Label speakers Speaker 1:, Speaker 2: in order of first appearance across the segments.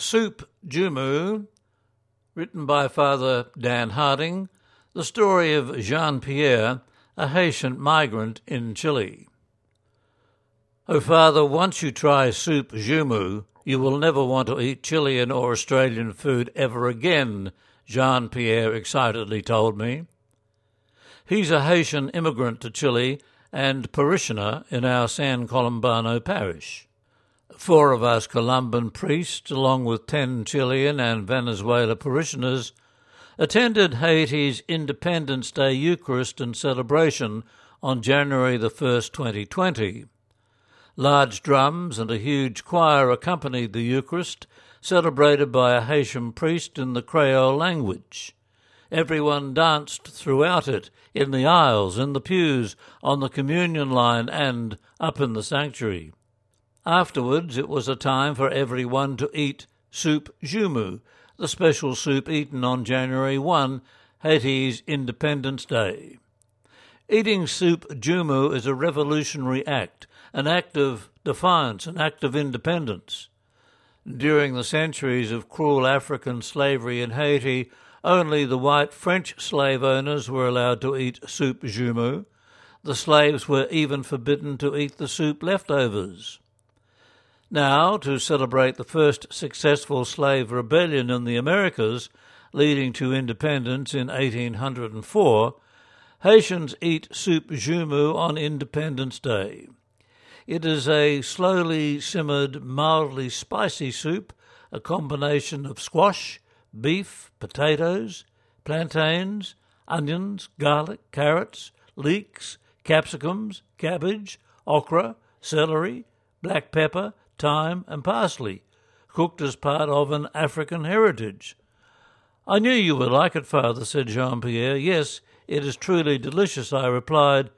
Speaker 1: Soup Joumou, written by Father Dan Harding, the story of Jean Pierre, a Haitian migrant in Chile. Oh, Father, once you try soup Joumou, you will never want to eat Chilean or Australian food ever again, Jean Pierre excitedly told me. He's a Haitian immigrant to Chile and parishioner in our San Columbano parish. Four of us Columban priests, along with ten Chilean and Venezuela parishioners, attended Haiti's Independence Day Eucharist and celebration on January the 1st, 2020. Large drums and a huge choir accompanied the Eucharist, celebrated by a Haitian priest in the Creole language. Everyone danced throughout it, in the aisles, in the pews, on the communion line, and up in the sanctuary. Afterwards, it was a time for everyone to eat soup joumou, the special soup eaten on January 1, Haiti's Independence Day. Eating soup joumou is a revolutionary act, an act of defiance, an act of independence. During the centuries of cruel African slavery in Haiti, only the white French slave owners were allowed to eat soup joumou. The slaves were even forbidden to eat the soup leftovers. Now, to celebrate the first successful slave rebellion in the Americas, leading to independence in 1804, Haitians eat soup joumou on Independence Day. It is a slowly simmered, mildly spicy soup, a combination of squash, beef, potatoes, plantains, onions, garlic, carrots, leeks, capsicums, cabbage, okra, celery, black pepper, thyme, and parsley, cooked as part of an African heritage. I knew you would like it, father, said Jean Pierre. Yes, it is truly delicious, I replied,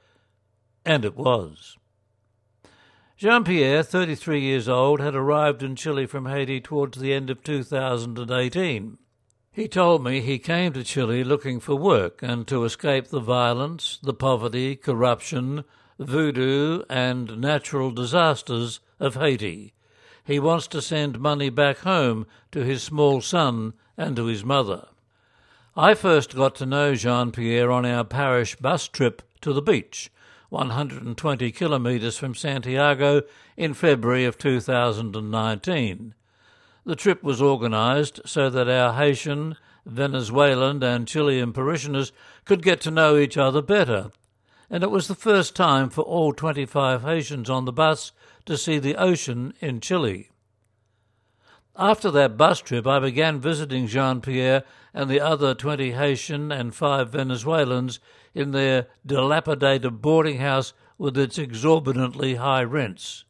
Speaker 1: and it was. Jean Pierre, 33 years old, had arrived in Chile from Haiti towards the end of 2018. He told me he came to Chile looking for work and to escape the violence, the poverty, corruption, voodoo, and natural disasters of Haiti. He wants to send money back home to his small son and to his mother. I first got to know Jean Pierre on our parish bus trip to the beach, 120 kilometres from Santiago, in February of 2019. The trip was organised so that our Haitian, Venezuelan, and Chilean parishioners could get to know each other better, and it was the first time for all 25 Haitians on the bus to see the ocean in Chile. After that bus trip, I began visiting Jean Pierre and the other 20 Haitian and five Venezuelans in their dilapidated boarding house with its exorbitantly high rents.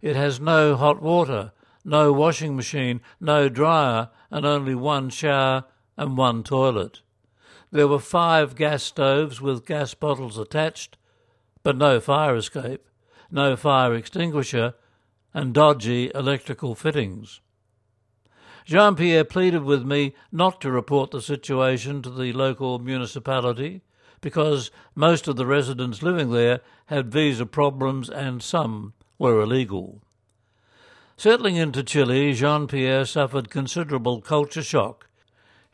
Speaker 1: It has no hot water no washing machine, no dryer, and only one shower and one toilet. There were five gas stoves with gas bottles attached, but no fire escape, no fire extinguisher, and dodgy electrical fittings. Jean Pierre pleaded with me not to report the situation to the local municipality because most of the residents living there had visa problems and some were illegal. Settling into Chile, Jean Pierre suffered considerable culture shock.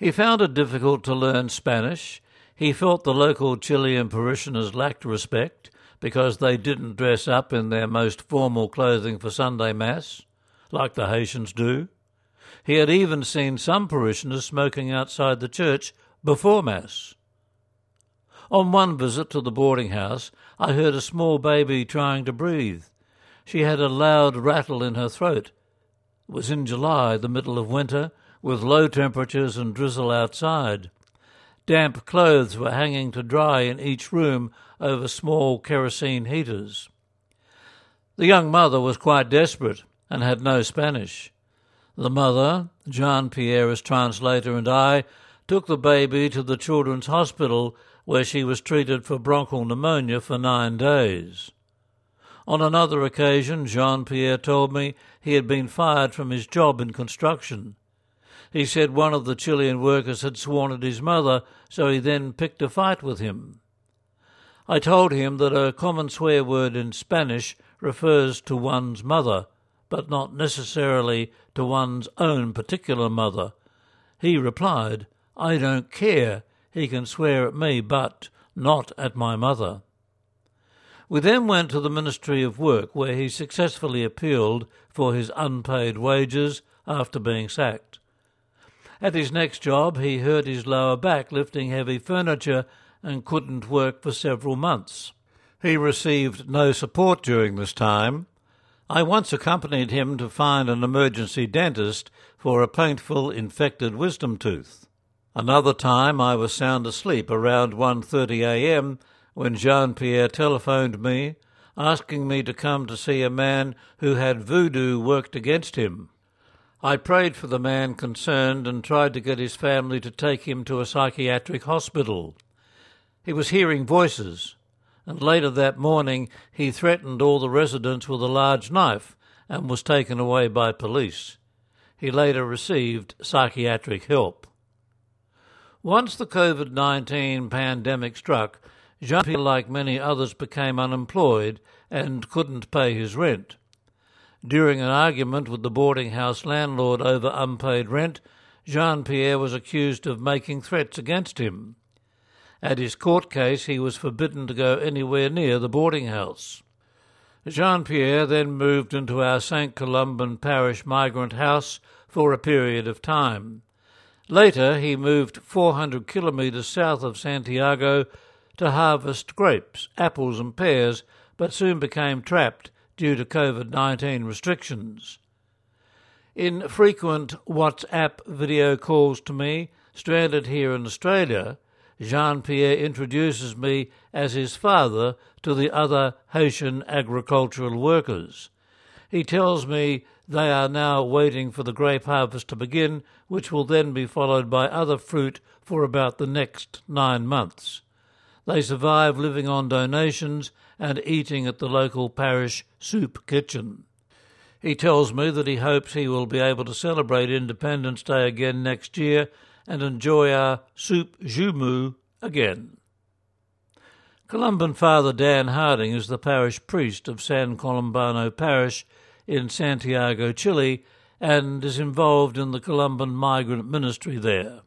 Speaker 1: He found it difficult to learn Spanish. He felt the local Chilean parishioners lacked respect because they didn't dress up in their most formal clothing for Sunday Mass, like the Haitians do. He had even seen some parishioners smoking outside the church before Mass. On one visit to the boarding house, I heard a small baby trying to breathe. She had a loud rattle in her throat. It was in July, the middle of winter, with low temperatures and drizzle outside. Damp clothes were hanging to dry in each room over small kerosene heaters. The young mother was quite desperate and had no Spanish. The mother, Jean Pierre as translator, and I took the baby to the children's hospital where she was treated for bronchial pneumonia for nine days. On another occasion, Jean Pierre told me he had been fired from his job in construction. He said one of the Chilean workers had sworn at his mother, so he then picked a fight with him. I told him that a common swear word in Spanish refers to one's mother, but not necessarily to one's own particular mother. He replied, I don't care. He can swear at me, but not at my mother. We then went to the Ministry of Work, where he successfully appealed for his unpaid wages after being sacked. At his next job, he hurt his lower back lifting heavy furniture and couldn't work for several months. He received no support during this time. I once accompanied him to find an emergency dentist for a painful infected wisdom tooth. Another time I was sound asleep around 1:30 a.m when Jean Pierre telephoned me asking me to come to see a man who had voodoo worked against him. I prayed for the man concerned and tried to get his family to take him to a psychiatric hospital. He was hearing voices, and later that morning he threatened all the residents with a large knife and was taken away by police. He later received psychiatric help. Once the COVID 19 pandemic struck, Jean Pierre, like many others, became unemployed and couldn't pay his rent. During an argument with the boarding house landlord over unpaid rent, Jean Pierre was accused of making threats against him. At his court case, he was forbidden to go anywhere near the boarding house. Jean Pierre then moved into our St. Columban Parish migrant house for a period of time. Later, he moved 400 kilometres south of Santiago to harvest grapes, apples, and pears, but soon became trapped due to COVID 19 restrictions. In frequent WhatsApp video calls to me, stranded here in Australia, Jean Pierre introduces me as his father to the other Haitian agricultural workers. He tells me they are now waiting for the grape harvest to begin, which will then be followed by other fruit for about the next nine months. They survive living on donations and eating at the local parish soup kitchen. He tells me that he hopes he will be able to celebrate Independence Day again next year and enjoy our soup joumou again. Columban Father Dan Harding is the parish priest of San Columbano Parish in Santiago, Chile, and is involved in the Columban migrant ministry there.